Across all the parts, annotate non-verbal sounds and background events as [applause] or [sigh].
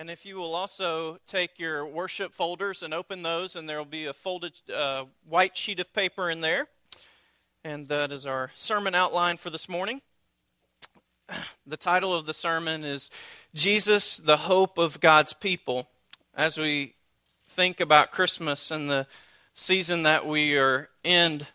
And if you will also take your worship folders and open those, and there will be a folded uh, white sheet of paper in there. And that is our sermon outline for this morning. The title of the sermon is Jesus, the Hope of God's People. As we think about Christmas and the season that we are in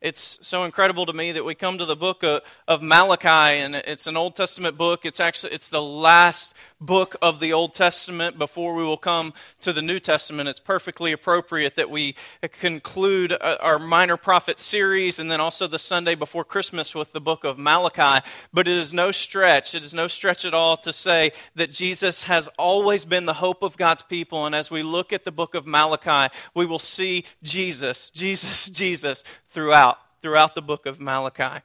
it's so incredible to me that we come to the book of, of, Malachi, and it's an Old Testament book. It's actually it's the last book of the Old Testament before we will come to the New Testament. It's perfectly appropriate that we conclude uh, our minor prophet series, and then also the Sunday before Christmas with the book of Malachi. But it is no stretch. It is no stretch at all to say that Jesus has always been the hope of God's people. And as we look at the book of Malachi, we will see Jesus, Jesus, [laughs] Jesus throughout, throughout the book of Malachi.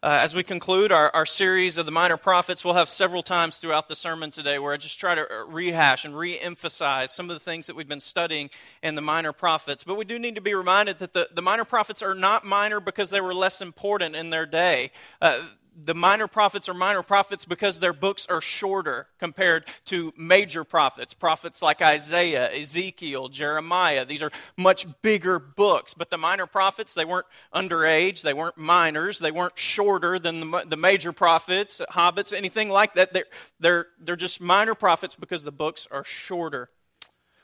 Uh, as we conclude our, our series of the minor prophets, we'll have several times throughout the sermon today where I just try to uh, rehash and re emphasize some of the things that we've been studying in the minor prophets. But we do need to be reminded that the, the minor prophets are not minor because they were less important in their day. Uh, the minor prophets are minor prophets because their books are shorter compared to major prophets. Prophets like Isaiah, Ezekiel, Jeremiah. These are much bigger books. But the minor prophets, they weren't underage, they weren't minors, they weren't shorter than the, the major prophets, hobbits, anything like that. They're, they're, they're just minor prophets because the books are shorter.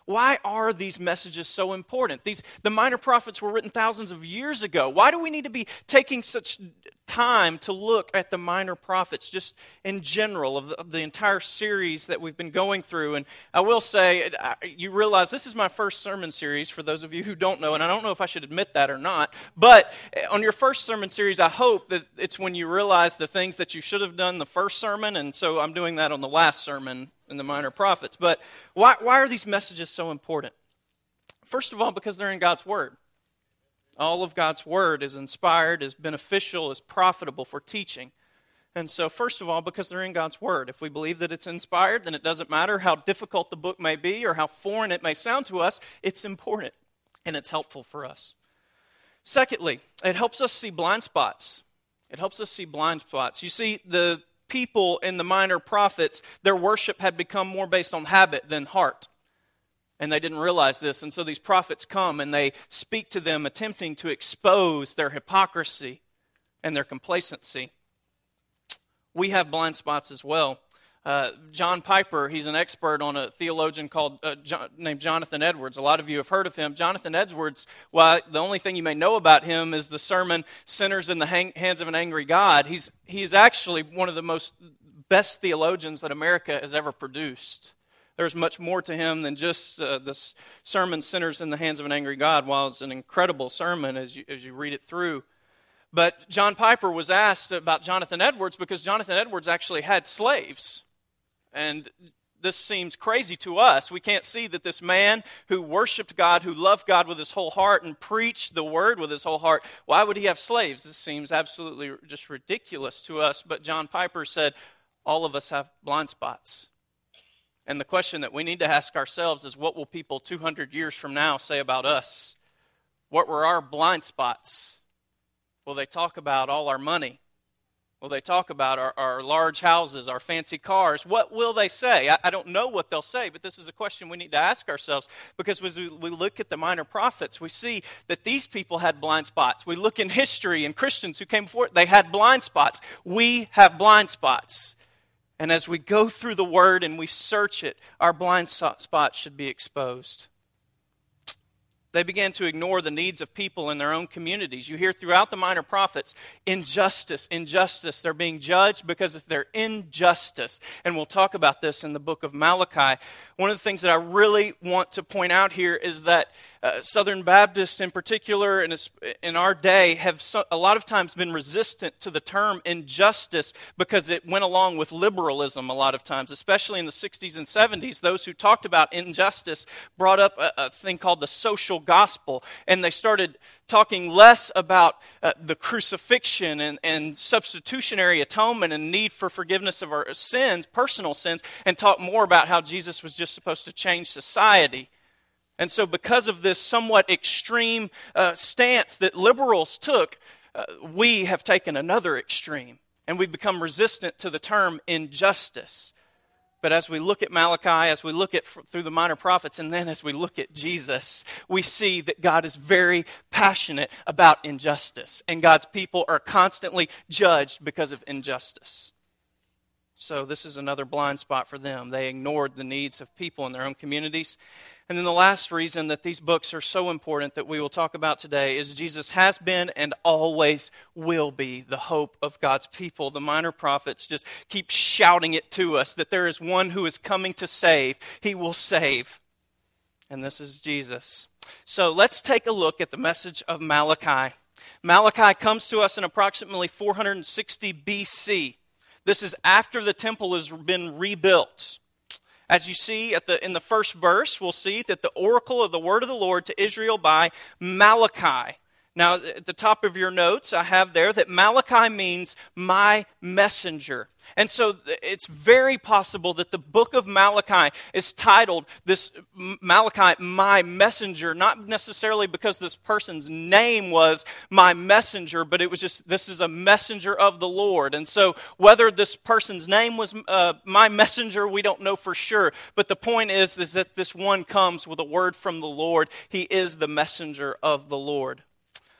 Why are these messages so important? These, the minor prophets were written thousands of years ago. Why do we need to be taking such time to look at the minor prophets just in general of the, of the entire series that we've been going through? And I will say, you realize this is my first sermon series for those of you who don't know, and I don't know if I should admit that or not. But eh, on your first sermon series, I hope that it's when you realize the things that you should have done the first sermon, and so I'm doing that on the last sermon in the minor prophets. But why, why are these messages so important? First of all, because they're in God's Word. All of God's Word is inspired, is beneficial, is profitable for teaching. And so, first of all, because they're in God's Word. If we believe that it's inspired, then it doesn't matter how difficult the book may be or how foreign it may sound to us, it's important and it's helpful for us. Secondly, it helps us see blind spots. It helps us see blind spots. You see, the people in the minor prophets, their worship had become more based on habit than heart. And they didn't realize this. And so these prophets come and they speak to them, attempting to expose their hypocrisy and their complacency. We have blind spots as well. Uh, John Piper, he's an expert on a theologian called uh, John, named Jonathan Edwards. A lot of you have heard of him. Jonathan Edwards, well, the only thing you may know about him is the sermon "Sinners in the hang, Hands of an Angry God." He's he's actually one of the most best theologians that America has ever produced. There's much more to him than just uh, this sermon "Sinners in the Hands of an Angry God." While it's an incredible sermon as you as you read it through. But John Piper was asked about Jonathan Edwards because Jonathan Edwards actually had slaves. And this seems crazy to us. We can't see that this man who worshiped God, who loved God with his whole heart and preached the word with his whole heart, why would he have slaves? This seems absolutely just ridiculous to us. But John Piper said, all of us have blind spots. And the question that we need to ask ourselves is what will people 200 years from now say about us? What were our blind spots? Will they talk about all our money? Will they talk about our, our large houses, our fancy cars? What will they say? I, I, don't know what they'll say, but this is a question we need to ask ourselves because as we, we look at the minor prophets, we see that these people had blind spots. We look in history and Christians who came before, they had blind spots. We have blind spots. And as we go through the word and we search it, our blind spots should be exposed. They began to ignore the needs of people in their own communities. You hear throughout the minor prophets injustice, injustice. They're being judged because of their injustice. And we'll talk about this in the book of Malachi. One of the things that I really want to point out here is that uh, Southern Baptists, in particular, in, in our day, have so, a lot of times been resistant to the term injustice because it went along with liberalism a lot of times, especially in the 60s and 70s. Those who talked about injustice brought up a, a thing called the social gospel, and they started talking less about uh, the crucifixion and, and substitutionary atonement and need for forgiveness of our sins, personal sins, and talk more about how Jesus was just supposed to change society. And so, because of this somewhat extreme uh, stance that liberals took, uh, we have taken another extreme and we've become resistant to the term injustice. But as we look at Malachi, as we look at through the minor prophets, and then as we look at Jesus, we see that God is very passionate about injustice, and God's people are constantly judged because of injustice. So, this is another blind spot for them. They ignored the needs of people in their own communities. And then the last reason that these books are so important that we will talk about today is Jesus has been and always will be the hope of God's people. The minor prophets just keep shouting it to us that there is one who is coming to save. He will save. And this is Jesus. So let's take a look at the message of Malachi. Malachi comes to us in approximately 460 BC. This is after the temple has been rebuilt. As you see at the, in the first verse, we'll see that the oracle of the word of the Lord to Israel by Malachi. Now, at the top of your notes, I have there that Malachi means my messenger. And so it's very possible that the book of Malachi is titled this Malachi, my messenger, not necessarily because this person's name was my messenger, but it was just this is a messenger of the Lord. And so whether this person's name was uh, my messenger, we don't know for sure. But the point is, is that this one comes with a word from the Lord. He is the messenger of the Lord.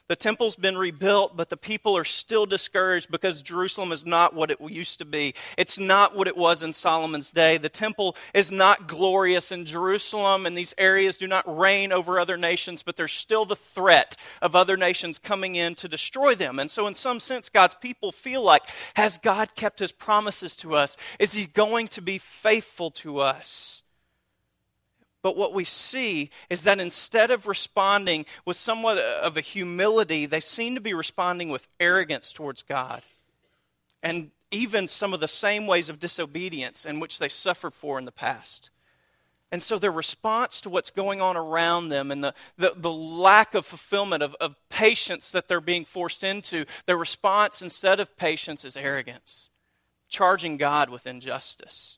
The temple's been rebuilt, but the people are still discouraged because Jerusalem is not what it used to be. It's not what it was in Solomon's day. The temple is not glorious in Jerusalem, and these areas do not reign over other nations, but there's still the threat of other nations coming in to destroy them. And so, in some sense, God's people feel like, has God kept his promises to us? Is he going to be faithful to us? But what we see is that instead of responding with somewhat of a humility, they seem to be responding with arrogance towards God. And even some of the same ways of disobedience in which they suffered for in the past. And so their response to what's going on around them and the, the, the, lack of fulfillment of, of patience that they're being forced into, their response instead of patience is arrogance, charging God with injustice.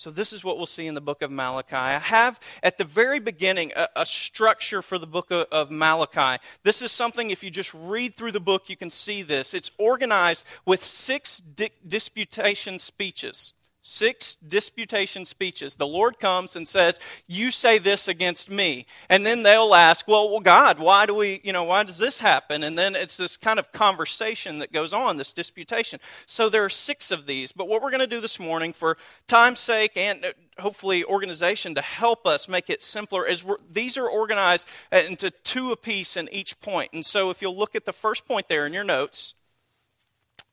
So, this is what we'll see in the book of Malachi. I have at the very beginning a, a structure for the book of, of, Malachi. This is something, if you just read through the book, you can see this. It's organized with six di- disputation speeches six disputation speeches. The Lord comes and says, "You say this against me," and then they'll ask, "Well, well, God, why do we, you know, why does this happen?" And then it's this kind of conversation that goes on, this disputation. So there are six of these. But what we're going to do this morning, for time's sake and uh, hopefully organization to help us make it simpler, is these are organized into two apiece in each point. And so if you'll look at the first point there in your notes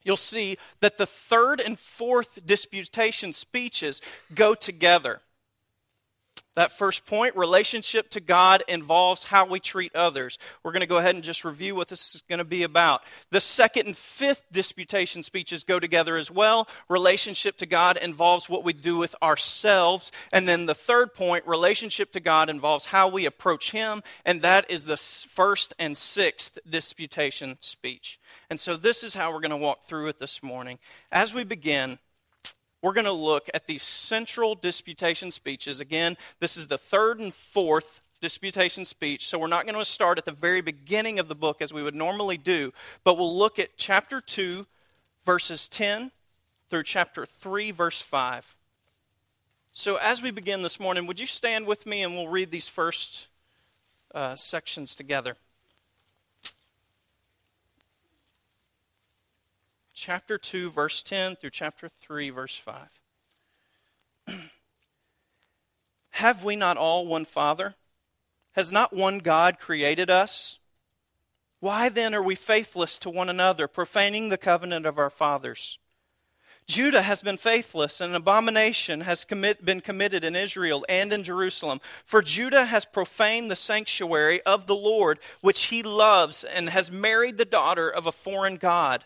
you'll see that the third and fourth disputation speeches go together. That first point, relationship to God, involves how we treat others. We're going to go ahead and just review what this is going to be about. The second and fifth disputation speeches go together as well. Relationship to God involves what we do with ourselves. And then the third point, relationship to God, involves how we approach Him. And that is the first and sixth disputation speech. And so this is how we're going to walk through it this morning. As we begin, we're going to look at these central disputation speeches. Again, this is the third and fourth disputation speech, so we're not going to start at the very beginning of the book as we would normally do, but we'll look at chapter 2, verses 10 through chapter 3, verse 5. So, as we begin this morning, would you stand with me and we'll read these first uh, sections together? Chapter 2, verse 10 through chapter 3, verse 5. [clears throat] Have we not all one Father? Has not one God created us? Why then are we faithless to one another, profaning the covenant of our fathers? Judah has been faithless, and an abomination has commit, been committed in Israel and in Jerusalem. For Judah has profaned the sanctuary of the Lord, which he loves, and has married the daughter of a foreign God.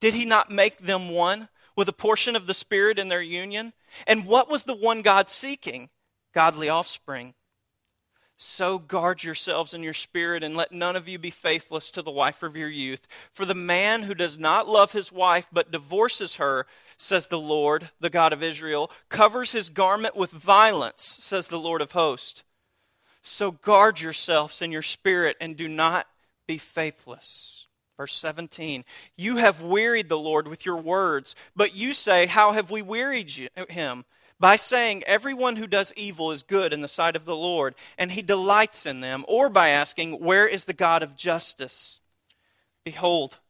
Did he not make them one? with a portion of the Spirit in their union? And what was the one God seeking? Godly offspring. So guard yourselves in your spirit, and let none of you be faithless to the wife of your youth. For the man who does not love his wife, but divorces her, says the Lord, the God of Israel, covers his garment with violence, says the Lord of hosts. So guard yourselves in your spirit, and do not be faithless. Verse 17 You have wearied the Lord with your words, but you say, How have we wearied you, him? by saying, Everyone who does evil is good in the sight of the Lord, and he delights in them, or by asking, Where is the God of justice? Behold,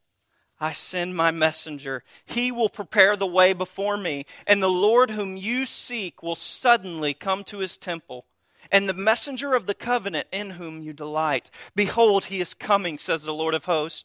I send my messenger. He will prepare the way before me, and the Lord whom you seek will suddenly come to his temple. And the messenger of the covenant in whom you delight. Behold, he is coming, says the Lord of hosts.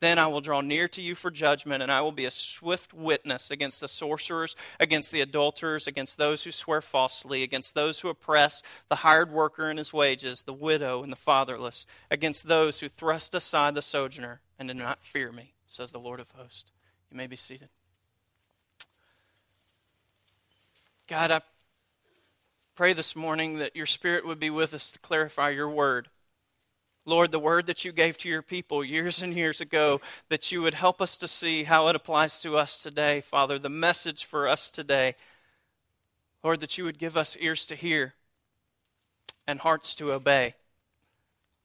Then I will draw near to you for judgment, and I will be a swift witness against the sorcerers, against the adulterers, against those who swear falsely, against those who oppress the hired worker in his wages, the widow and the fatherless, against those who thrust aside the sojourner and do not fear me, says the Lord of hosts. You may be seated. God, I pray this morning that your Spirit would be with us to clarify your word. Lord, the word that you gave to your people years and years ago, that you would help us to see how it applies to us today, Father, the message for us today. Lord, that you would give us ears to hear and hearts to obey.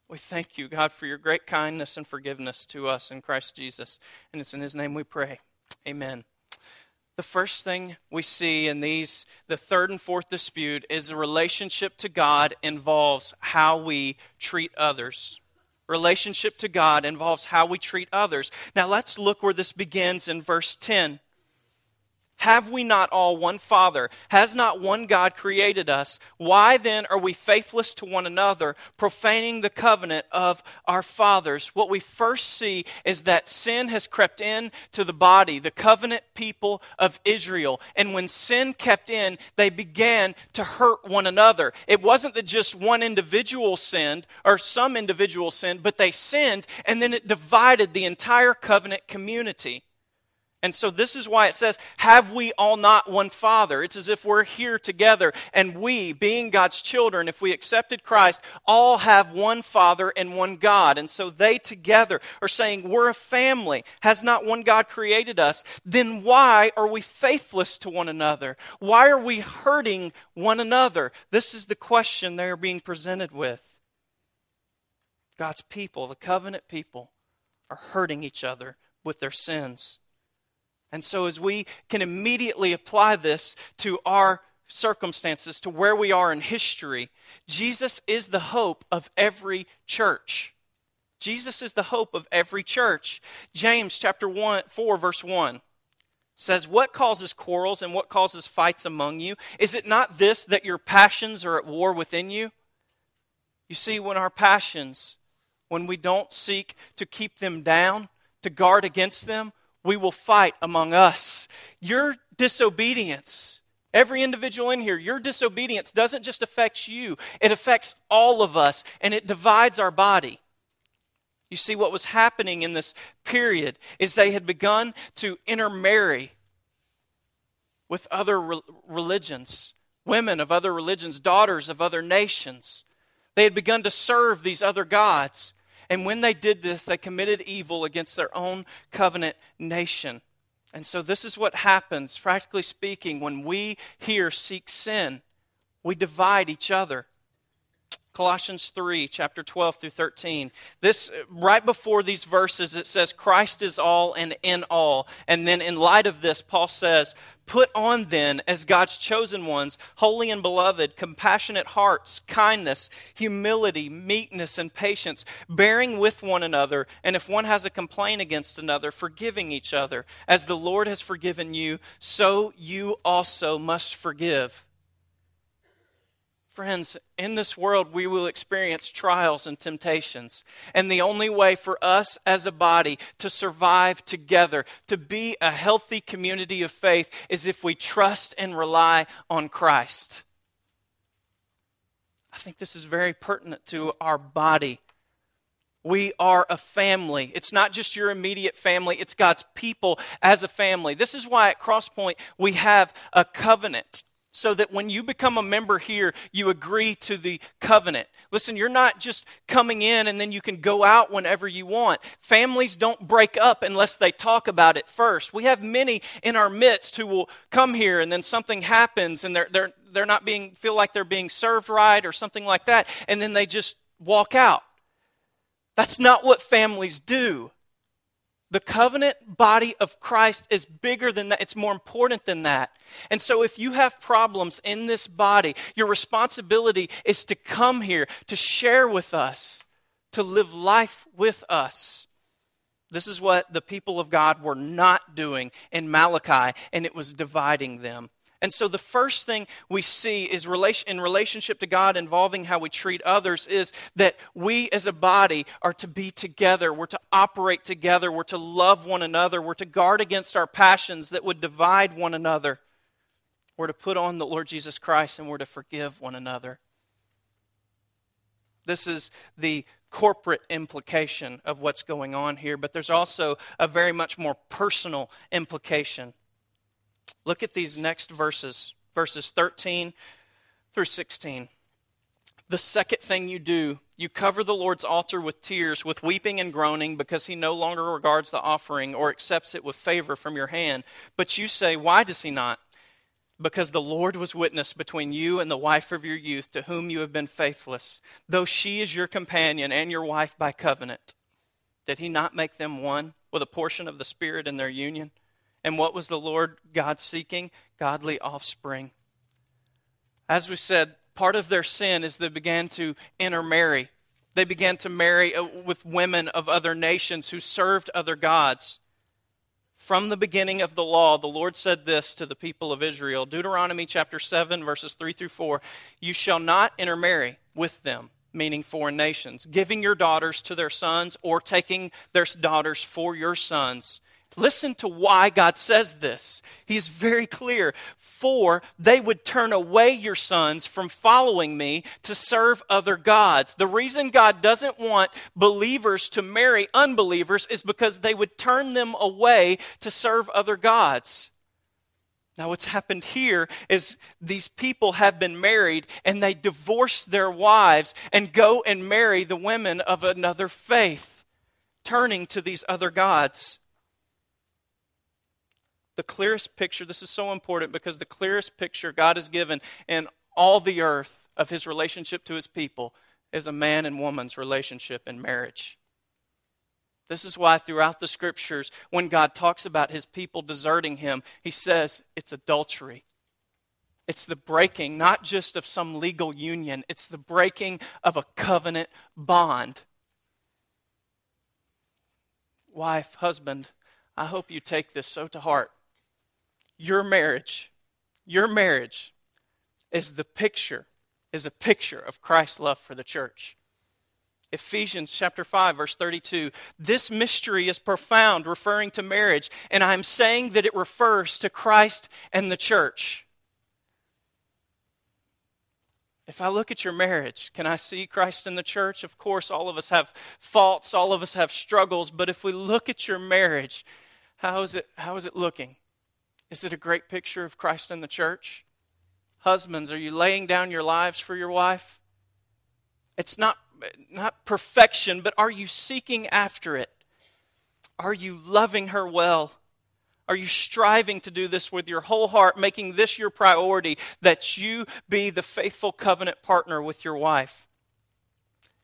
We thank you, God, for your great kindness and forgiveness to us in Christ Jesus. And it's in his name we pray. Amen. The first thing we see in these, the third and fourth dispute, is a relationship to God involves how we treat others. Relationship to God involves how we treat others. Now let's look where this begins in verse 10. Have we not all one Father? Has not one God created us? Why then are we faithless to one another, profaning the covenant of our fathers? What we first see is that sin has crept in to the body, the covenant people of Israel. And when sin kept in, they began to hurt one another. It wasn't that just one individual sinned or some individual sinned, but they sinned and then it divided the entire covenant community. And so this is why it says, Have we all not one Father? It's as if we're here together, and we, being God's children, if we accepted Christ, all have one Father and one God. And so they together are saying, We're a family. Has not one God created us? Then why are we faithless to one another? Why are we hurting one another? This is the question they are being presented with. God's people, the covenant people, are hurting each other with their sins. And so, as we can immediately apply this to our circumstances, to where we are in history, Jesus is the hope of every church. Jesus is the hope of every church. James chapter 1, 4, verse 1 says, What causes quarrels and what causes fights among you? Is it not this that your passions are at war within you? You see, when our passions, when we don't seek to keep them down, to guard against them, we will fight among us. Your disobedience, every individual in here, your disobedience doesn't just affect you, it affects all of us, and it divides our body. You see, what was happening in this period is they had begun to intermarry with other re- religions, women of other religions, daughters of other nations. They had begun to serve these other gods. And when they did this, they committed evil against their own covenant nation. And so, this is what happens, practically speaking, when we here seek sin. We divide each other. Colossians 3, chapter 12 through 13. This, right before these verses, it says, Christ is all and in all. And then, in light of this, Paul says, Put on then, as God's chosen ones, holy and beloved, compassionate hearts, kindness, humility, meekness, and patience, bearing with one another, and if one has a complaint against another, forgiving each other. As the Lord has forgiven you, so you also must forgive. Friends, in this world we will experience trials and temptations. And the only way for us as a body to survive together, to be a healthy community of faith, is if we trust and rely on Christ. I think this is very pertinent to our body. We are a family. It's not just your immediate family, it's God's people as a family. This is why at Crosspoint we have a covenant so that when you become a member here, you agree to the covenant. Listen, you're not just coming in and then you can go out whenever you want. Families don't break up unless they talk about it first. We have many in our midst who will come here and then something happens and they're, they're, they're not being, feel like they're being served right or something like that, and then they just walk out. That's not what families do. The covenant body of Christ is bigger than that. It's more important than that. And so, if you have problems in this body, your responsibility is to come here, to share with us, to live life with us. This is what the people of God were not doing in Malachi, and it was dividing them. And so the first thing we see is relation, in relationship to God involving how we treat others is that we as a body are to be together. We're to operate together. We're to love one another. We're to guard against our passions that would divide one another. We're to put on the Lord Jesus Christ and we're to forgive one another. This is the corporate implication of what's going on here, but there's also a very much more personal implication. Look at these next verses, verses 13 through 16. The second thing you do, you cover the Lord's altar with tears, with weeping and groaning, because he no longer regards the offering or accepts it with favor from your hand. But you say, Why does he not? Because the Lord was witness between you and the wife of your youth, to whom you have been faithless, though she is your companion and your wife by covenant. Did he not make them one with a portion of the Spirit in their union? And what was the Lord God seeking? Godly offspring. As we said, part of their sin is they began to intermarry. They began to marry uh, with women of other nations who served other gods. From the beginning of the law, the Lord said this to the people of Israel Deuteronomy chapter 7, verses 3 through 4 You shall not intermarry with them, meaning foreign nations, giving your daughters to their sons or taking their daughters for your sons Listen to why God says this. He's very clear. For they would turn away your sons from following me to serve other gods. The reason God doesn't want believers to marry unbelievers is because they would turn them away to serve other gods. Now, what's happened here is these people have been married and they divorce their wives and go and marry the women of another faith, turning to these other gods the clearest picture, this is so important because the clearest picture God has given in all the earth of his relationship to his people is a man and woman's relationship in marriage. This is why throughout the scriptures, when God talks about his people deserting him, he says it's adultery. It's the breaking, not just of some legal union, it's the breaking of a covenant bond. Wife, husband, I hope you take this so to heart your marriage, your marriage is the picture, is a picture of Christ's love for the church. Ephesians chapter 5 verse 32 this mystery is profound referring to marriage and I'm saying that it refers to Christ and the church if I look at your marriage, can I see Christ in the church? Of course, all of us have faults, all of us have struggles, but if we look at your marriage, how is it, how is it looking? Is it a great picture of Christ in the church? Husbands, are you laying down your lives for your wife? It's not, not perfection, but are you seeking after it? Are you loving her well? Are you striving to do this with your whole heart, making this your priority, that you be the faithful covenant partner with your wife?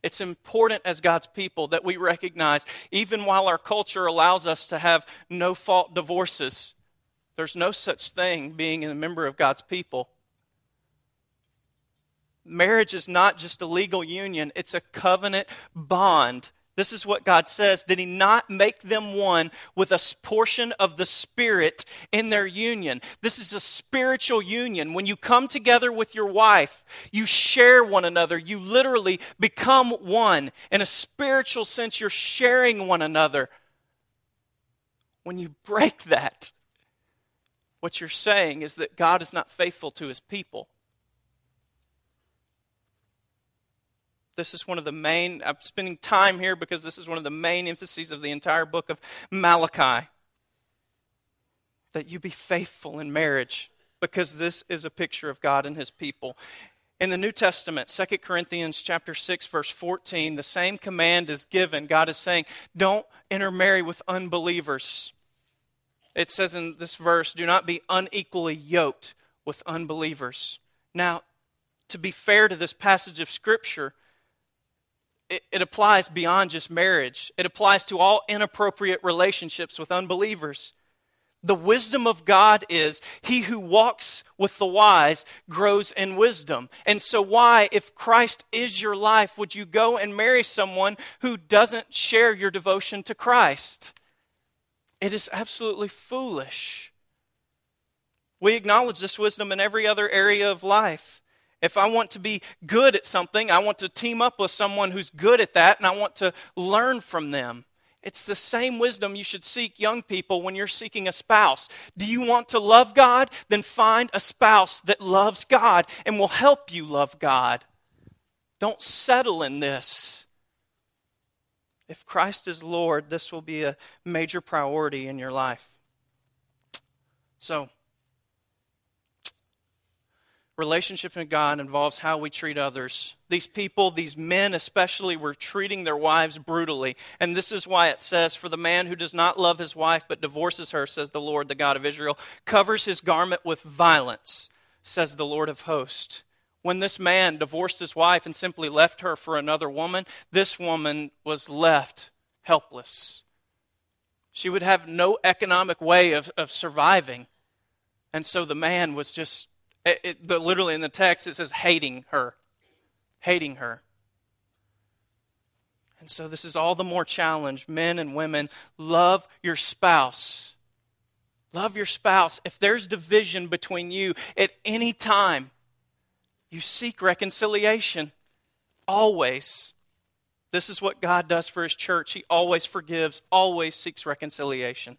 It's important as God's people that we recognize, even while our culture allows us to have no fault divorces, there's no such thing being a member of God's people. Marriage is not just a legal union, it's a covenant bond This is what God says. Did He not make them one with a portion of the Spirit in their union? This is a spiritual union. When you come together with your wife, you share one another. You literally become one. In a spiritual sense, you're sharing one another. When you break that, what you're saying is that God is not faithful to His people. This is one of the main, I'm spending time here because this is one of the main emphases of the entire book of Malachi. That you be faithful in marriage because this is a picture of God and his people. In the New Testament, 2 Corinthians chapter 6 verse 14, the same command is given. God is saying, "Don't intermarry with unbelievers." It says in this verse, "Do not be unequally yoked with unbelievers." Now, to be fair to this passage of scripture, it, it applies beyond just marriage, it applies to all inappropriate relationships with unbelievers. The wisdom of God is he who walks with the wise grows in wisdom. And so, why, if Christ is your life, would you go and marry someone who doesn't share your devotion to Christ? It is absolutely foolish. We acknowledge this wisdom in every other area of life. If I want to be good at something, I want to team up with someone who's good at that and I want to learn from them. It's the same wisdom you should seek, young people, when you're seeking a spouse. Do you want to love God? Then find a spouse that loves God and will help you love God. Don't settle in this. If Christ is Lord, this will be a major priority in your life. So, relationship with God involves how we treat others. These people, these men especially, were treating their wives brutally. And this is why it says, For the man who does not love his wife but divorces her, says the Lord, the God of Israel, covers his garment with violence, says the Lord of hosts. When this man divorced his wife and simply left her for another woman, this woman was left helpless. She would have no economic way of, of surviving. And so the man was just it, it, the, literally in the text, it says hating her. Hating her. And so this is all the more challenge. Men and women, love your spouse. Love your spouse. If there's division between you at any time, you seek reconciliation. Always. This is what God does for His church. He always forgives, always seeks reconciliation.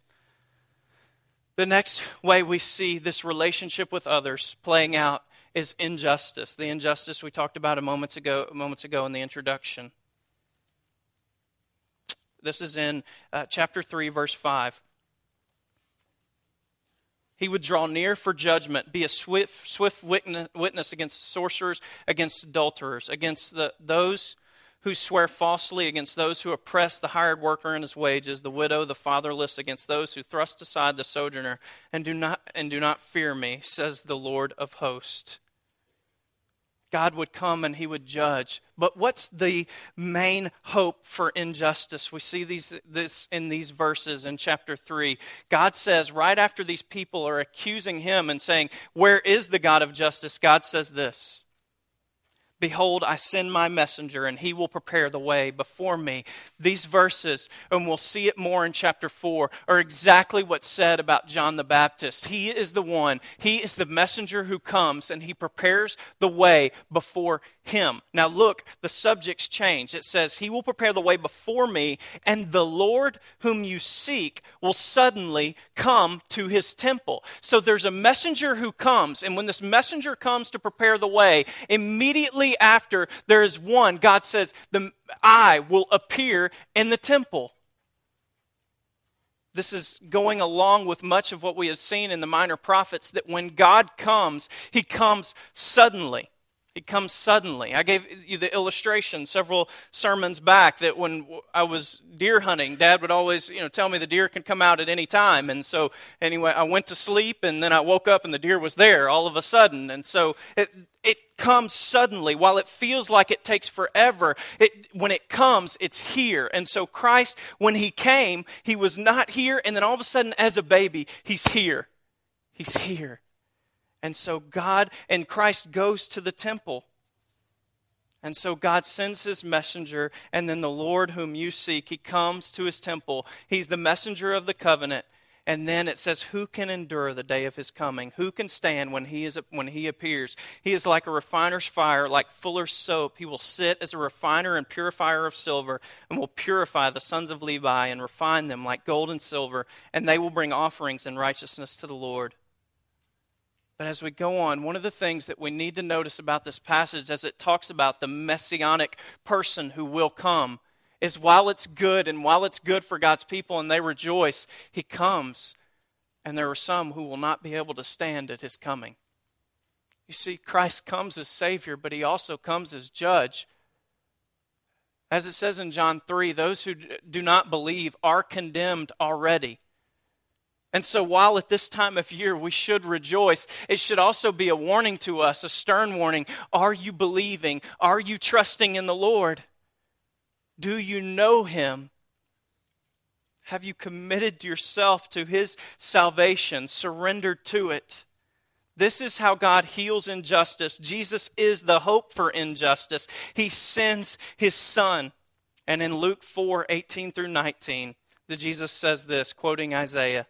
The next way we see this relationship with others playing out is injustice. The injustice we talked about a moments ago, moments ago in the introduction. This is in uh, chapter 3, verse 5. He would draw near for judgment, be a swift, swift witness against sorcerers, against adulterers, against the, those who swear falsely against those who oppress the hired worker in his wages, the widow, the fatherless, against those who thrust aside the sojourner, and do not, and do not fear me, says the Lord of hosts. God would come and he would judge. But what's the main hope for injustice? We see these, this in these verses in chapter 3. God says, right after these people are accusing him and saying, Where is the God of justice? God says this Behold, I send my messenger, and he will prepare the way before me. These verses, and we'll see it more in chapter 4, are exactly what's said about John the Baptist. He is the one, he is the messenger who comes, and he prepares the way before him. Now, look, the subject's changed. It says, He will prepare the way before me, and the Lord whom you seek will suddenly come to his temple. So there's a messenger who comes, and when this messenger comes to prepare the way, immediately after, there is one, God says, the I will appear in the temple. This is going along with much of what we have seen in the minor prophets that when God comes, he comes suddenly. It comes suddenly. I gave you the illustration several sermons back that when I was deer hunting, Dad would always, you know, tell me the deer can come out at any time. And so, anyway, I went to sleep, and then I woke up, and the deer was there all of a sudden. And so, it it comes suddenly. While it feels like it takes forever, it, when it comes, it's here. And so, Christ, when He came, He was not here, and then all of a sudden, as a baby, He's here. He's here. And so God and Christ goes to the temple. And so God sends his messenger, and then the Lord whom you seek, he comes to his temple. He's the messenger of the covenant. And then it says, Who can endure the day of his coming? Who can stand when he, is, when he appears? He is like a refiner's fire, like fuller's soap. He will sit as a refiner and purifier of silver, and will purify the sons of Levi and refine them like gold and silver, and they will bring offerings in righteousness to the Lord. But as we go on, one of the things that we need to notice about this passage as it talks about the messianic person who will come is while it's good and while it's good for God's people and they rejoice, he comes and there are some who will not be able to stand at his coming. You see, Christ comes as Savior, but he also comes as judge. As it says in John 3, those who do not believe are condemned already. And so, while at this time of year we should rejoice, it should also be a warning to us, a stern warning. Are you believing? Are you trusting in the Lord? Do you know Him? Have you committed yourself to His salvation, surrendered to it? This is how God heals injustice. Jesus is the hope for injustice. He sends His Son. And in Luke 4 18 through 19, the Jesus says this, quoting Isaiah.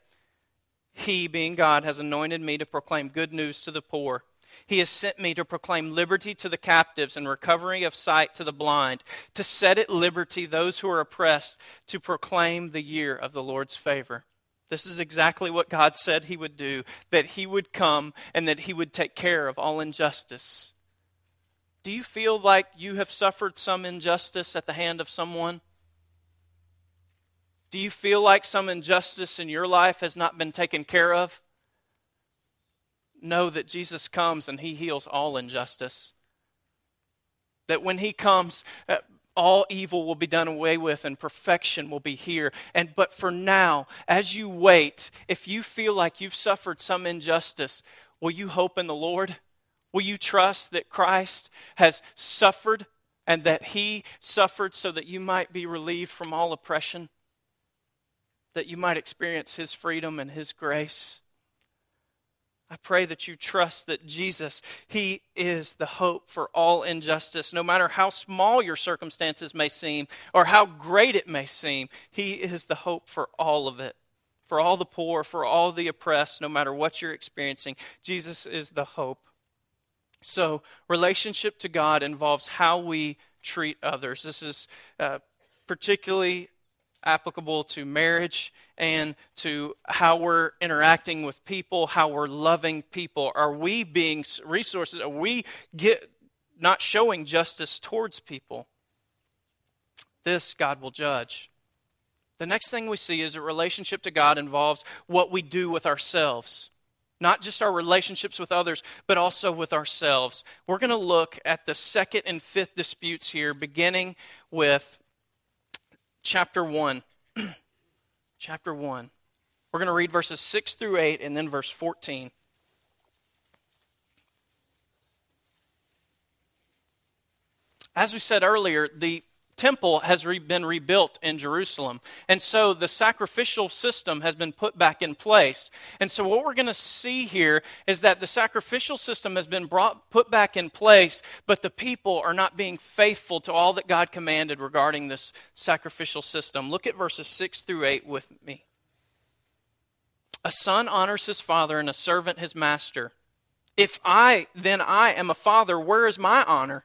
He, being God, has anointed me to proclaim good news to the poor. He has sent me to proclaim liberty to the captives and recovery of sight to the blind, to set at liberty those who are oppressed, to proclaim the year of the Lord's favor. This is exactly what God said He would do that He would come and that He would take care of all injustice. Do you feel like you have suffered some injustice at the hand of someone? Do you feel like some injustice in your life has not been taken care of? Know that Jesus comes and he heals all injustice. That when he comes, uh, all evil will be done away with and perfection will be here and but for now as you wait if you feel like you've suffered some injustice will you hope in the lord will you trust that christ has suffered and that he suffered so that you might be relieved from all oppression that you might experience His freedom and His grace. I pray that you trust that Jesus, He is the hope for all injustice. No matter how small your circumstances may seem or how great it may seem, He is the hope for all of it. For all the poor, for all the oppressed, no matter what you're experiencing, Jesus is the hope. So, relationship to God involves how we treat others. This is uh, particularly applicable to marriage and to how we're interacting with people, how we're loving people. Are we being resources? Are we get, not showing justice towards people? This God will judge. The next thing we see is a relationship to God involves what we do with ourselves. Not just our relationships with others, but also with ourselves. We're going to look at the second and fifth disputes here, beginning with chapter 1. [clears throat] chapter 1. We're going to read verses 6 through 8 and then verse 14. As we said earlier, the temple has re- been rebuilt in Jerusalem. And so the sacrificial system has been put back in place. And so what we're going to see here is that the sacrificial system has been brought put back in place, but the people are not being faithful to all that God commanded regarding this sacrificial system. Look at verses 6 through 8 with me. A son honors his father and a servant his master. If I, then I am a father, where is my honor?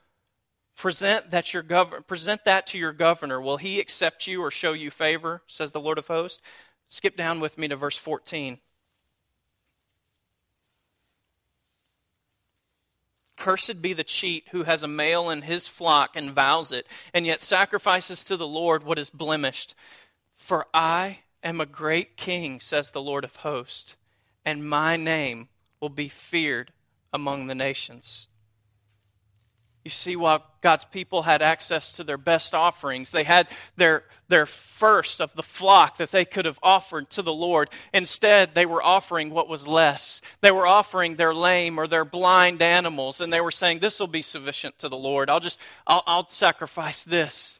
Present that, your gov- present that to your governor. Will he accept you or show you favor? Says the Lord of hosts. Skip down with me to verse 14. Cursed be the cheat who has a male in his flock and vows it, and yet sacrifices to the Lord what is blemished. For I am a great king, says the Lord of hosts, and my name will be feared among the nations. You see, while God's people had access to their best offerings, they had their, their first of the flock that they could have offered to the Lord. Instead, they were offering what was less. They were offering their lame or their blind animals, and they were saying, This will be sufficient to the Lord. I'll just, I'll, I'll sacrifice this.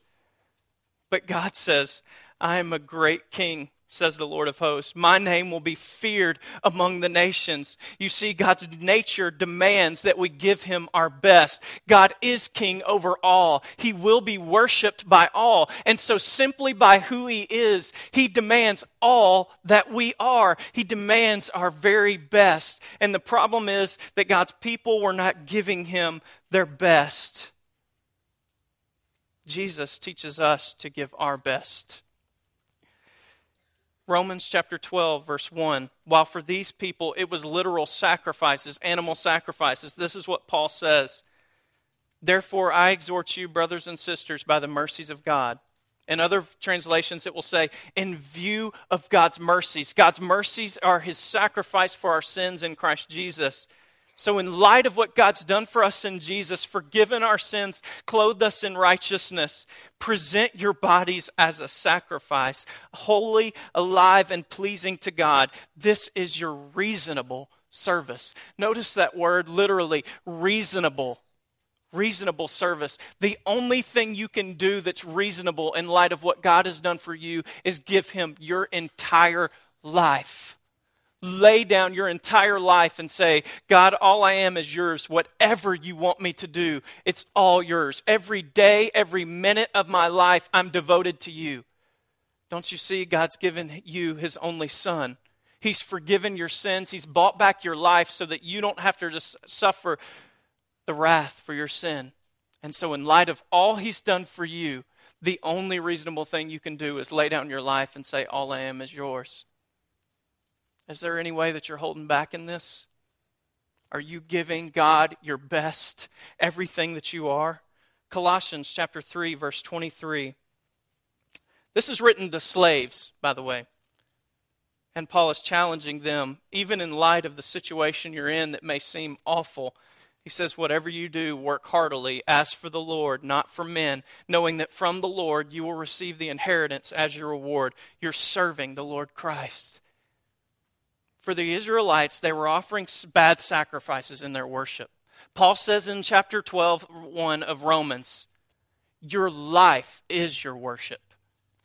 But God says, I am a great king says the Lord of hosts. My name will be feared among the nations. You see, God's nature demands that we give him our best. God is king over all. He will be worshiped by all. And so, simply by who he is, he demands all that we are. He demands our very best. And the problem is that God's people were not giving him their best. Jesus teaches us to give our best. Romans chapter 12, verse 1. While for these people it was literal sacrifices, animal sacrifices, this is what Paul says. Therefore, I exhort you, brothers and sisters, by the mercies of God. In other translations, it will say, in view of God's mercies. God's mercies are his sacrifice for our sins in Christ Jesus. So, in light of what God's done for us in Jesus, forgiven our sins, clothed us in righteousness, present your bodies as a sacrifice, holy, alive, and pleasing to God. This is your reasonable service. Notice that word literally reasonable. Reasonable service. The only thing you can do that's reasonable in light of what God has done for you is give Him your entire life lay down your entire life and say, God, all I am is yours. Whatever you want me to do, it's all yours. Every day, every minute of my life, I'm devoted to you. Don't you see? God's given you his only son. He's forgiven your sins. He's bought back your life so that you don't have to just suffer the wrath for your sin. And so, in light of all he's done for you, the only reasonable thing you can do is lay down your life and say, All I am is yours. Is there any way that you're holding back in this? Are you giving God your best, everything that you are? Colossians chapter 3 verse 23. This is written to slaves, by the way. And Paul is challenging them, even in light of the situation you're in that may seem awful. He says, Whatever you do, work heartily, as for the Lord, not for men, knowing that from the Lord you will receive the inheritance as your reward. You're serving the Lord Christ for the Israelites, they were offering bad sacrifices in their worship. Paul says in chapter 12, 1 of Romans, Your life is your worship.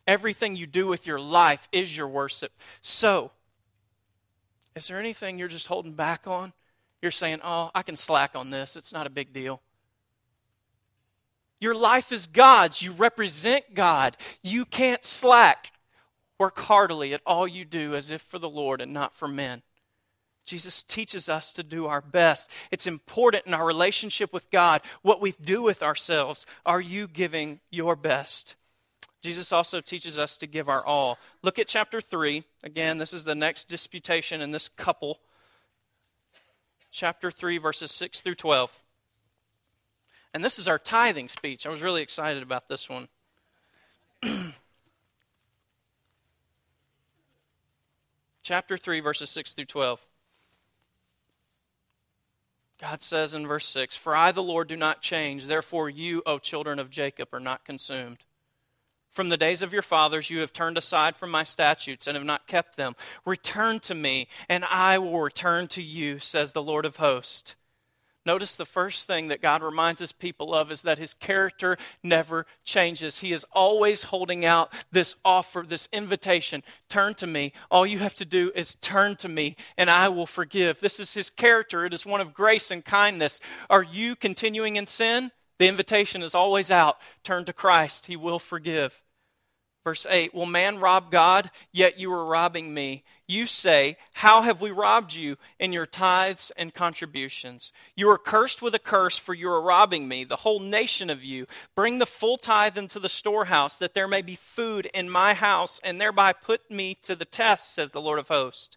Everything you do with your life is your worship. So, is there anything you're just holding back on? You're saying, Oh, I can slack on this. It's not a big deal. Your life is God's. You represent God. You can't slack. Work heartily at all you do as if for the Lord and not for men. Jesus teaches us to do our best. It's important in our relationship with God what we do with ourselves. Are you giving your best? Jesus also teaches us to give our all. Look at chapter 3. Again, this is the next disputation in this couple. Chapter 3, verses 6 through 12. And this is our tithing speech. I was really excited about this one. [clears throat] chapter 3, verses 6 through 12. God says in verse 6 For I, the Lord, do not change. Therefore, you, O children of Jacob, are not consumed. From the days of your fathers, you have turned aside from my statutes and have not kept them. Return to me, and I will return to you, says the Lord of hosts. Notice the first thing that God reminds his people of is that his character never changes. He is always holding out this offer, this invitation turn to me. All you have to do is turn to me, and I will forgive. This is his character. It is one of grace and kindness. Are you continuing in sin? The invitation is always out turn to Christ, he will forgive. Verse 8 Will man rob God? Yet you are robbing me. You say, How have we robbed you in your tithes and contributions? You are cursed with a curse, for you are robbing me, the whole nation of you. Bring the full tithe into the storehouse, that there may be food in my house, and thereby put me to the test, says the Lord of hosts.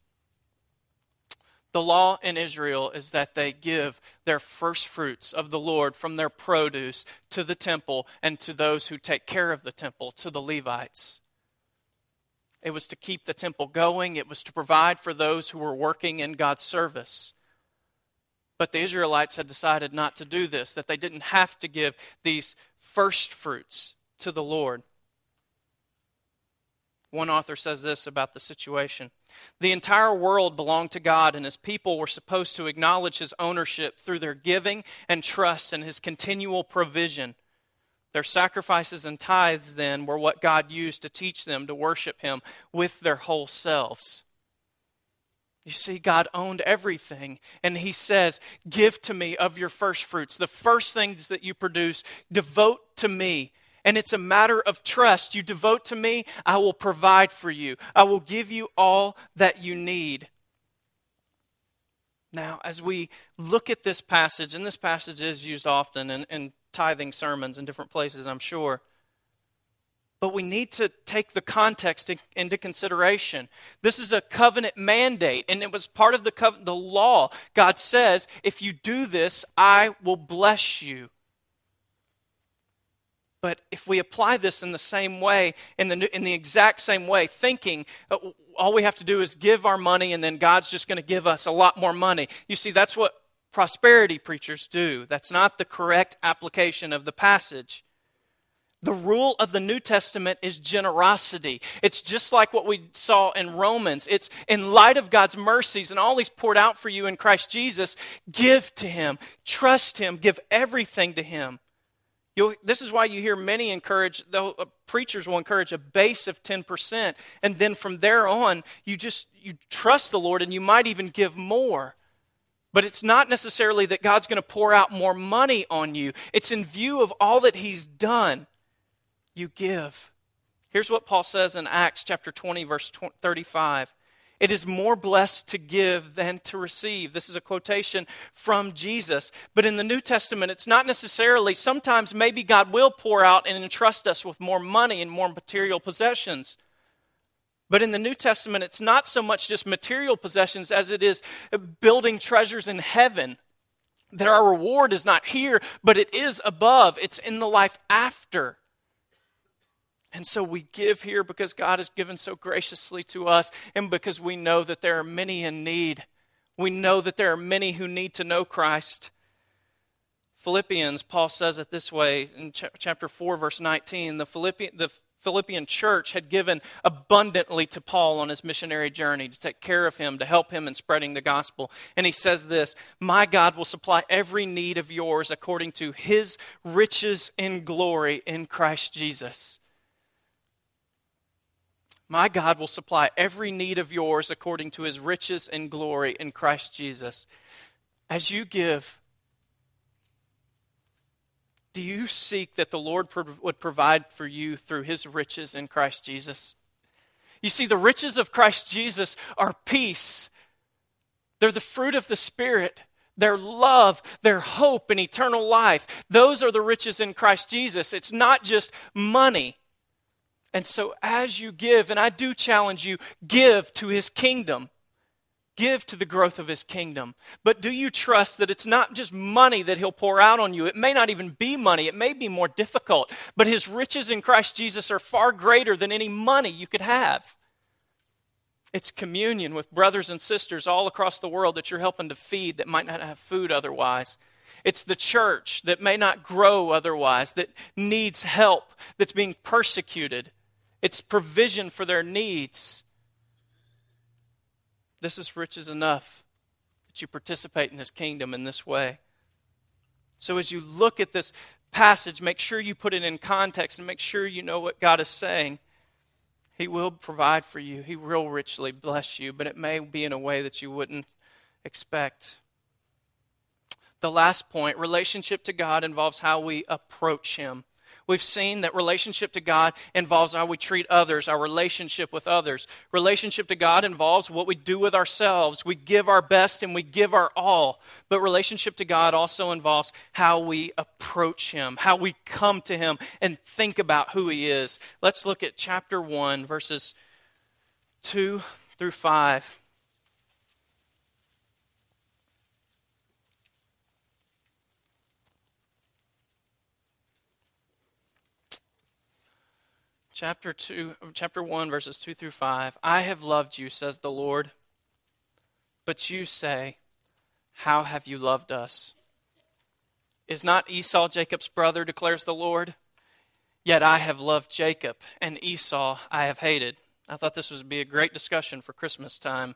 The law in Israel is that they give their first fruits of the Lord from their produce to the temple and to those who take care of the temple, to the Levites. It was to keep the temple going, it was to provide for those who were working in God's service. But the Israelites had decided not to do this, that they didn't have to give these first fruits to the Lord. One author says this about the situation The entire world belonged to God, and his people were supposed to acknowledge his ownership through their giving and trust and his continual provision. Their sacrifices and tithes, then, were what God used to teach them to worship Him with their whole selves. You see, God owned everything, and He says, Give to me of your first fruits. The first things that you produce, devote to me. And it's a matter of trust. You devote to me, I will provide for you, I will give you all that you need. Now, as we look at this passage, and this passage is used often in, in tithing sermons in different places, I'm sure. But we need to take the context into consideration. This is a covenant mandate, and it was part of the, covenant, the law. God says, if you do this, I will bless you. But if we apply this in the same way, in the, in the exact same way, thinking uh, all we have to do is give our money and then God's just going to give us a lot more money. You see, that's what prosperity preachers do. That's not the correct application of the passage. The rule of the New Testament is generosity. It's just like what we saw in Romans. It's in light of God's mercies and all He's poured out for you in Christ Jesus, give to Him, trust Him, give everything to Him. You'll, this is why you hear many encourage, uh, preachers will encourage a base of 10%, and then from there on, you just you trust the Lord and you might even give more. But it's not necessarily that God's going to pour out more money on you. It's in view of all that He's done, you give. Here's what Paul says in Acts chapter 20, verse 35. It is more blessed to give than to receive. This is a quotation from Jesus. But in the New Testament, it's not necessarily, sometimes maybe God will pour out and entrust us with more money and more material possessions. But in the New Testament, it's not so much just material possessions as it is building treasures in heaven. That our reward is not here, but it is above, it's in the life after. And so we give here because God has given so graciously to us, and because we know that there are many in need. We know that there are many who need to know Christ. Philippians, Paul says it this way in chapter 4, verse 19. The, Philippian, the Philippian church had given abundantly to Paul on his missionary journey to take care of him, to help him in spreading the gospel. And he says this My God will supply every need of yours according to his riches in glory in Christ Jesus. My God will supply every need of yours according to his riches and glory in Christ Jesus. As you give, do you seek that the Lord would provide for you through his riches in Christ Jesus? You see, the riches of Christ Jesus are peace, they're the fruit of the Spirit. Their love, their hope, and eternal life. Those are the riches in Christ Jesus. It's not just money. And so, as you give, and I do challenge you, give to his kingdom. Give to the growth of his kingdom. But do you trust that it's not just money that he'll pour out on you? It may not even be money, it may be more difficult. But his riches in Christ Jesus are far greater than any money you could have. It's communion with brothers and sisters all across the world that you're helping to feed that might not have food otherwise. It's the church that may not grow otherwise, that needs help, that's being persecuted. It's provision for their needs. This is riches enough that you participate in his kingdom in this way. So as you look at this passage, make sure you put it in context and make sure you know what God is saying. He will provide for you, He will richly bless you, but it may be in a way that you wouldn't expect. The last point relationship to God involves how we approach Him. We've seen that relationship to God involves how we treat others, our relationship with others. Relationship to God involves what we do with ourselves. We give our best and we give our all. But relationship to God also involves how we approach Him, how we come to Him and think about who He is. Let's look at chapter 1, verses 2 through 5. Chapter 2 chapter 1 verses 2 through 5 I have loved you says the Lord. But you say how have you loved us? Is not Esau Jacob's brother declares the Lord? Yet I have loved Jacob and Esau I have hated. I thought this would be a great discussion for Christmas time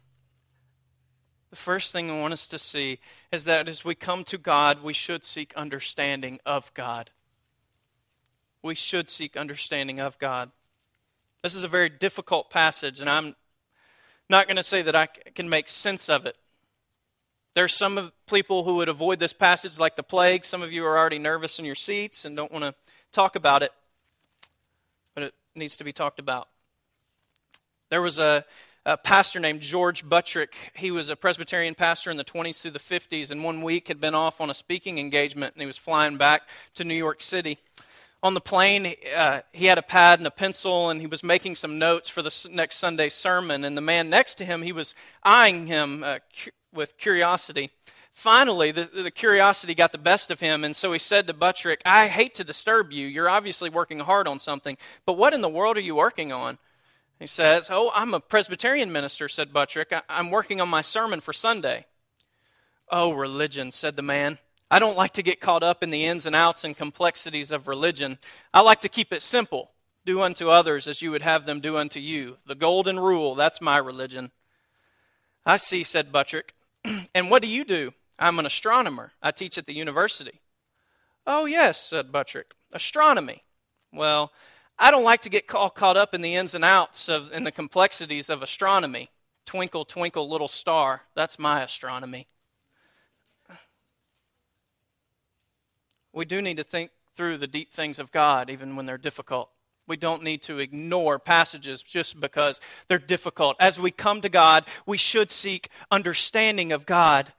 the first thing I want us to see is that as we come to God, we should seek understanding of God. We should seek understanding of God. This is a very difficult passage, and I'm not going to say that I can make sense of it. There are some people who would avoid this passage like the plague. Some of you are already nervous in your seats and don't want to talk about it, but it needs to be talked about. There was a a pastor named George Buttrick. He was a Presbyterian pastor in the 20s through the 50s, and one week had been off on a speaking engagement, and he was flying back to New York City. On the plane, uh, he had a pad and a pencil, and he was making some notes for the next Sunday's sermon. And the man next to him, he was eyeing him uh, cu- with curiosity. Finally, the, the curiosity got the best of him, and so he said to Buttrick, I hate to disturb you. You're obviously working hard on something, but what in the world are you working on? He says, Oh, I'm a Presbyterian minister, said Buttrick. I'm working on my sermon for Sunday. Oh, religion, said the man. I don't like to get caught up in the ins and outs and complexities of religion. I like to keep it simple. Do unto others as you would have them do unto you. The golden rule, that's my religion. I see, said Buttrick. [clears throat] and what do you do? I'm an astronomer. I teach at the university. Oh, yes, said Buttrick. Astronomy. Well, I don't like to get all caught up in the ins and outs of and the complexities of astronomy. Twinkle, twinkle, little star. That's my astronomy. We do need to think through the deep things of God, even when they're difficult. We don't need to ignore passages just because they're difficult. As we come to God, we should seek understanding of God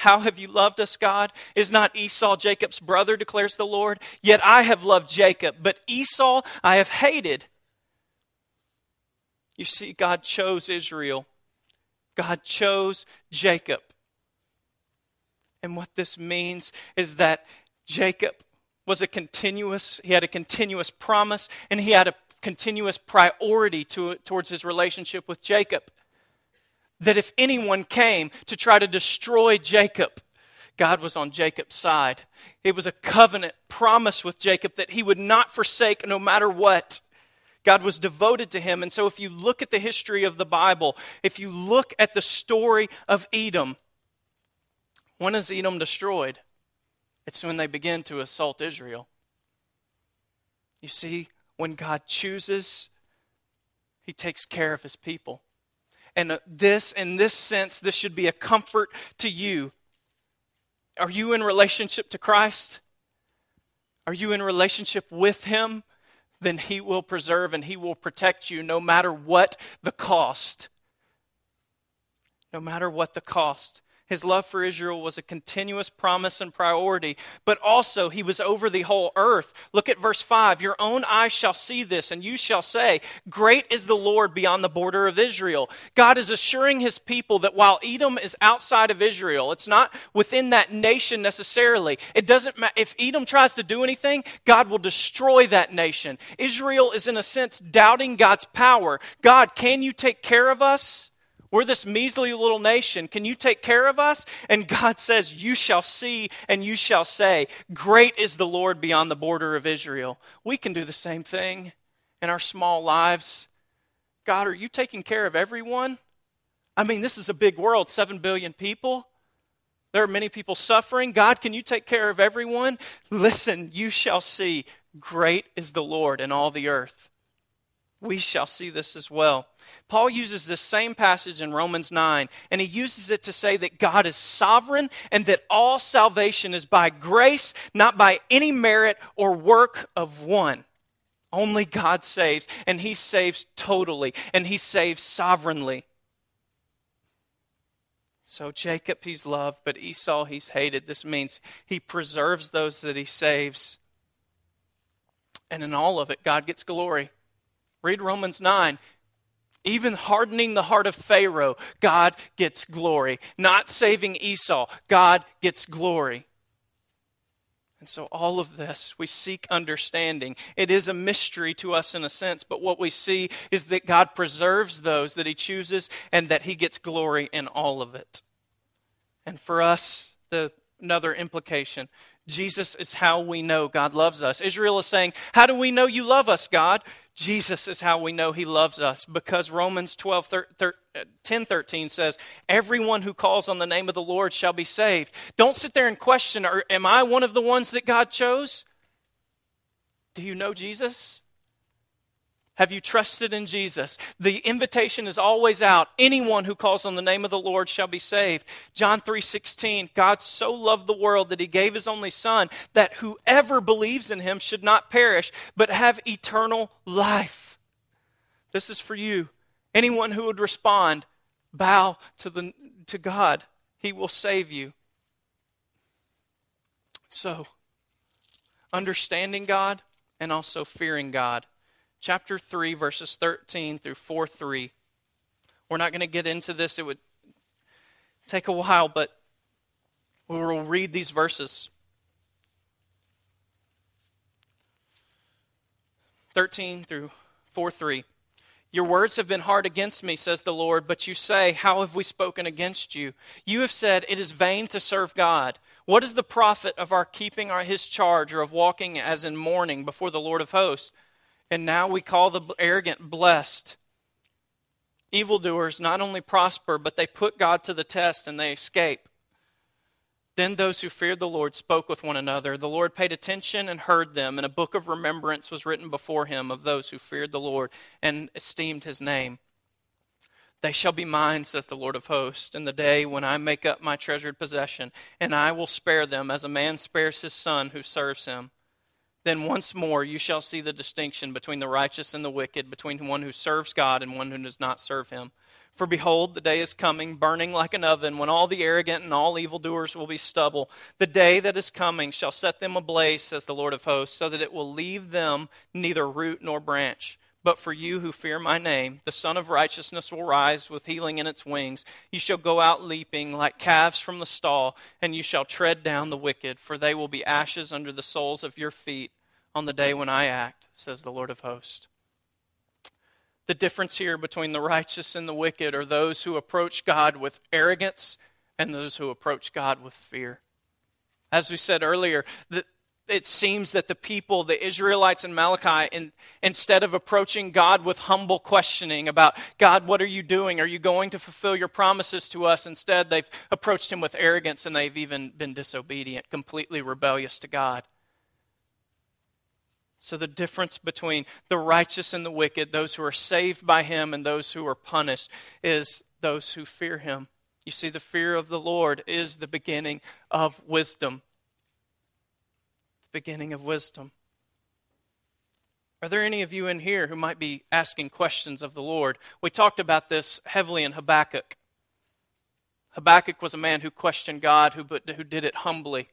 how have you loved us, God? Is not Esau Jacob's brother, declares the Lord? Yet I have loved Jacob, but Esau I have hated. You see, God chose Israel, God chose Jacob. And what this means is that Jacob was a continuous, he had a continuous promise, and he had a continuous priority to, towards his relationship with Jacob that if anyone came to try to destroy Jacob, God was on Jacob's side. It was a covenant promise with Jacob that he would not forsake no matter what. God was devoted to him. And so, if you look at the history of the Bible, if you look at the story of Edom, when is Edom destroyed? It's when they begin to assault Israel. You see, when God chooses, he takes care of his people. And this, in this sense, this should be a comfort to you. Are you in relationship to Christ? Are you in relationship with Him? Then He will preserve and He will protect you no matter what the cost. No matter what the cost. His love for Israel was a continuous promise and priority, but also he was over the whole earth. Look at verse 5. Your own eyes shall see this, and you shall say, Great is the Lord beyond the border of Israel. God is assuring his people that while Edom is outside of Israel, it's not within that nation necessarily. It doesn't matter. If Edom tries to do anything, God will destroy that nation. Israel is, in a sense, doubting God's power. God, can you take care of us? We're this measly little nation. Can you take care of us? And God [laughs] says, You shall see and you shall say, Great is the Lord beyond the border of Israel. We can do the same thing in our small lives. God, are you taking care of everyone? I mean, this is a big world, 7 billion people. There are many people suffering. God, can you take care of everyone? Listen, you shall see, great is the Lord in all the earth. We shall see this as well. Paul uses this same passage in Romans 9, and he uses it to say that God is sovereign and that all salvation is by grace, not by any merit or work of one. Only God saves, and He saves totally, and He saves sovereignly. So Jacob he's loved, but Esau he's hated. This means he preserves those that he saves. And in all of it, God gets glory. Read Romans 9. Even hardening the heart of Pharaoh, God gets glory. Not saving Esau, God gets glory. And so, all of this, we seek understanding. It is a mystery to us in a sense, but what we see is that God preserves those that He chooses and that He gets glory in all of it. And for us, the another implication Jesus is how we know God loves us. Israel is saying, How do we know you love us, God? Jesus is how we know he loves us because Romans 12, 13, uh, 10 13 says, Everyone who calls on the name of the Lord shall be saved. Don't sit there and question, Am I one of the ones that God chose? Do you know Jesus? Have you trusted in Jesus? The invitation is always out. Anyone who calls on the name of the Lord shall be saved. John 3:16, God so loved the world that he gave his only son that whoever believes in him should not perish but have eternal life. This is for you. Anyone who would respond, bow to the to God. He will save you. So, understanding God and also fearing God chapter 3, verses 13 through 4 3. We're not going to get into this, it would take a while, but we will read these verses. 13 through 4 3. Your words have been hard against me, says the Lord, but you say, How have we spoken against you? You have said, It is vain to serve God. What is the profit of our keeping our, his charge or of walking as in mourning before the Lord of hosts? And now we call the arrogant blessed. Evildoers not only prosper, but they put God to the test and they escape. Then those who feared the Lord spoke with one another. The Lord paid attention and heard them, and a book of remembrance was written before him of those who feared the Lord and esteemed his name. They shall be mine, says the Lord of hosts, in the day when I make up my treasured possession, and I will spare them as a man spares his son who serves him. Then once more you shall see the distinction between the righteous and the wicked, between one who serves God and one who does not serve him. For behold, the day is coming, burning like an oven, when all the arrogant and all evildoers will be stubble. The day that is coming shall set them ablaze, says the Lord of hosts, so that it will leave them neither root nor branch. But for you who fear my name, the Sun of Righteousness will rise with healing in its wings. You shall go out leaping like calves from the stall, and you shall tread down the wicked, for they will be ashes under the soles of your feet on the day when I act, says the Lord of hosts. The difference here between the righteous and the wicked are those who approach God with arrogance and those who approach God with fear. As we said earlier, the, it seems that the people, the Israelites in Malachi, in, instead of approaching God with humble questioning about, God, what are you doing? Are you going to fulfill your promises to us? Instead, they've approached him with arrogance and they've even been disobedient, completely rebellious to God. So, the difference between the righteous and the wicked, those who are saved by him and those who are punished, is those who fear him. You see, the fear of the Lord is the beginning of wisdom beginning of wisdom. Are there any of you in here who might be asking questions of the Lord? We talked about this heavily in Habakkuk. Habakkuk was a man who questioned God, who, but, who did it humbly,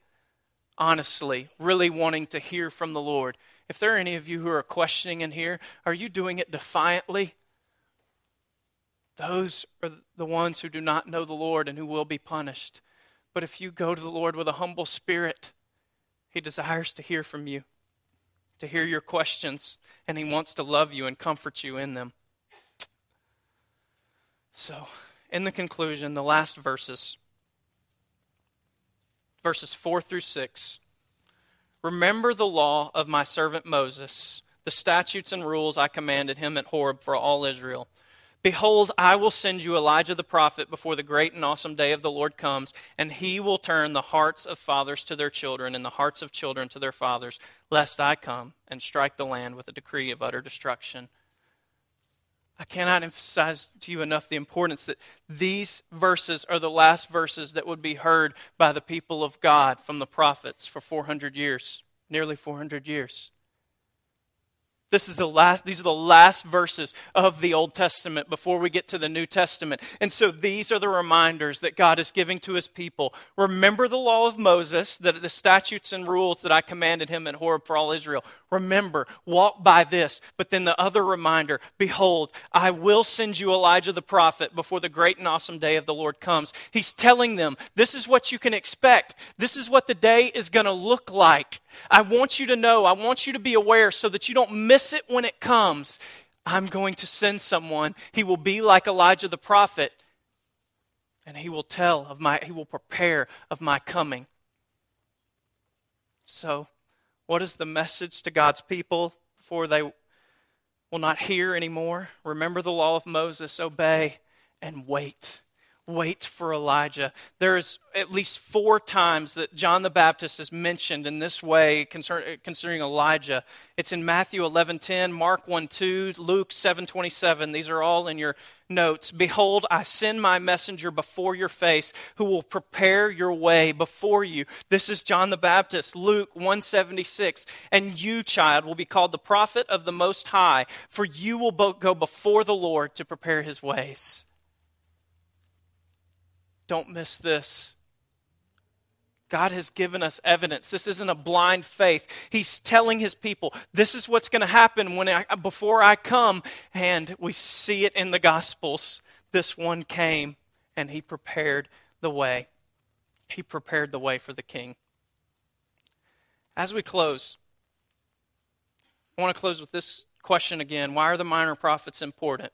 honestly, really wanting to hear from the Lord. If there are any of you who are questioning in here, are you doing it defiantly? Those are the ones who do not know the Lord and who will be punished. But if you go to the Lord with a humble spirit, he desires to hear from you, to hear your questions, and He wants to love you and comfort you in them. So, in the conclusion, the last verses, verses 4 through 6. Remember the law of my servant Moses, the statutes and rules I commanded him at Horeb for all Israel Behold, I will send you Elijah the prophet before the great and awesome day of the Lord comes, and he will turn the hearts of fathers to their children and the hearts of children to their fathers, lest I come and strike the land with a decree of utter destruction. I cannot emphasize to you enough the importance that these verses are the last verses that would be heard by the people of God from the prophets for 400 years, nearly 400 years. This is the last, these are the last verses of the Old Testament before we get to the New Testament. And so these are the reminders that God is giving to his people. Remember the law of Moses, that the statutes and rules that I commanded him at Horeb for all Israel. Remember, walk by this. But then the other reminder behold, I will send you Elijah the prophet before the great and awesome day of the Lord comes. He's telling them, this is what you can expect. This is what the day is going to look like. I want you to know, I want you to be aware so that you don't miss it when it comes. I'm going to send someone. He will be like Elijah the prophet, and he will tell of my, he will prepare of my coming. So, what is the message to God's people before they will not hear anymore? Remember the law of Moses, obey, and wait wait for Elijah. There's at least four times that John the Baptist is mentioned in this way concerning Elijah. It's in Matthew 11:10, Mark 1:2, Luke 7:27. These are all in your notes. Behold, I send my messenger before your face who will prepare your way before you. This is John the Baptist, Luke 176. And you, child, will be called the prophet of the Most High, for you will go before the Lord to prepare his ways. Don't miss this. God has given us evidence. This isn't a blind faith. He's telling his people, this is what's going to happen when I, before I come. And we see it in the Gospels. This one came and he prepared the way. He prepared the way for the king. As we close, I want to close with this question again Why are the minor prophets important?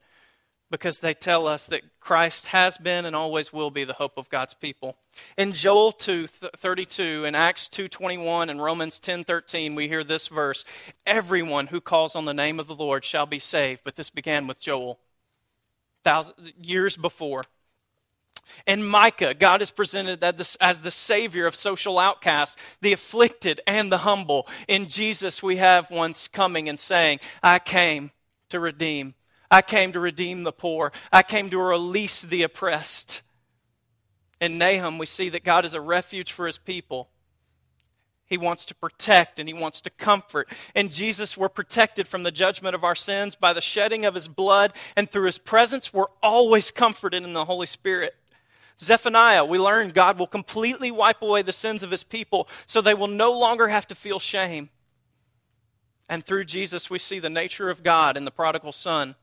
Because they tell us that Christ has been and always will be the hope of God's people. In Joel 2:32 in Acts 2:21 and Romans 10:13 we hear this verse, everyone who calls on the name of the Lord shall be saved, but this began with Joel thousands years before. In Micah, God is presented as the Savior of social outcasts, the afflicted and the humble. In Jesus, we have once coming and saying, I came to redeem I came to redeem the poor. I came to release the oppressed. In Nahum, we see that God is a refuge for his people. He wants to protect and he wants to comfort. In Jesus, we're protected from the judgment of our sins by the shedding of his blood, and through his presence, we're always comforted in the Holy Spirit. Zephaniah, we learn God will completely wipe away the sins of his people so they will no longer have to feel shame. And through Jesus, we see the nature of God in the prodigal son.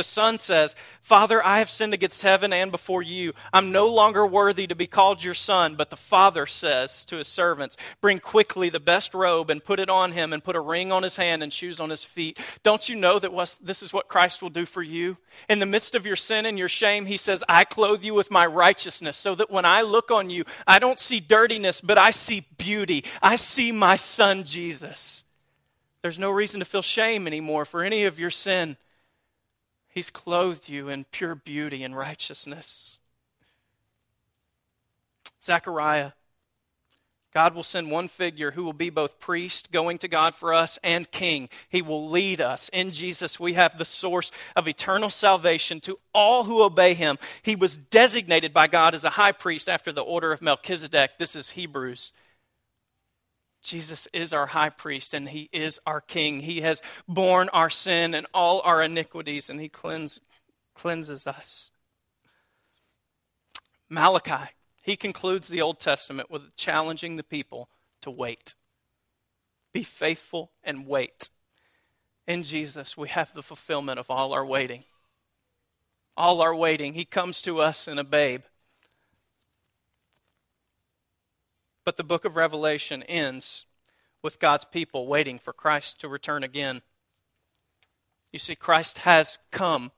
The son says, Father, I have sinned against heaven and before you. I'm no longer worthy to be called your son. But the father says to his servants, Bring quickly the best robe and put it on him, and put a ring on his hand and shoes on his feet. Don't you know that this is what Christ will do for you? In the midst of your sin and your shame, he says, I clothe you with my righteousness, so that when I look on you, I don't see dirtiness, but I see beauty. I see my son Jesus. There's no reason to feel shame anymore for any of your sin. He's clothed you in pure beauty and righteousness. Zechariah. God will send one figure who will be both priest, going to God for us, and king. He will lead us. In Jesus, we have the source of eternal salvation to all who obey him. He was designated by God as a high priest after the order of Melchizedek. This is Hebrews. Jesus is our high priest and he is our king. He has borne our sin and all our iniquities and he cleanse, cleanses us. Malachi, he concludes the Old Testament with challenging the people to wait. Be faithful and wait. In Jesus, we have the fulfillment of all our waiting. All our waiting. He comes to us in a babe. But the book of Revelation ends with God's people waiting for Christ to return again. You see, Christ has come.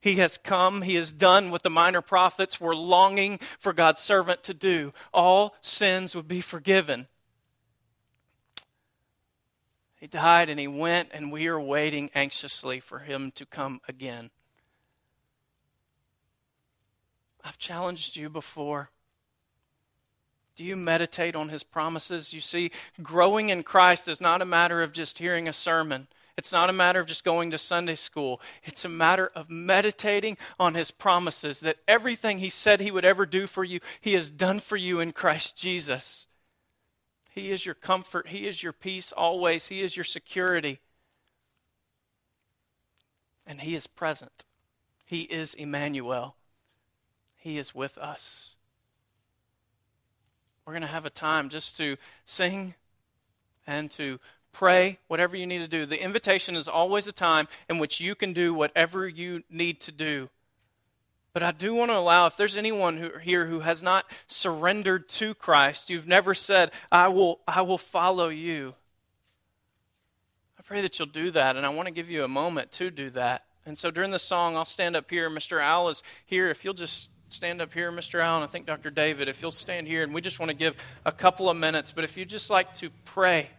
He has come. He has done what the minor prophets were longing for God's servant to do. All sins would be forgiven. He died and he went, and we are waiting anxiously for him to come again. I've challenged you before. Do you meditate on his promises? You see, growing in Christ is not a matter of just hearing a sermon. It's not a matter of just going to Sunday school. It's a matter of meditating on his promises that everything he said he would ever do for you, he has done for you in Christ Jesus. He is your comfort, he is your peace always, he is your security. And He is present. He is Emmanuel. He is with us. We're going to have a time just to sing and to pray, whatever you need to do. The invitation is always a time in which you can do whatever you need to do. But I do want to allow, if there's anyone who, here who has not surrendered to Christ, you've never said, I will, I will follow you. I pray that you'll do that, and I want to give you a moment to do that. And so during the song, I'll stand up here. Mr. Al is here. If you'll just stand up here, Mr. Allen. I think Dr. David, if you'll stand here, and we just want to give a couple of minutes. But if you'd just like to pray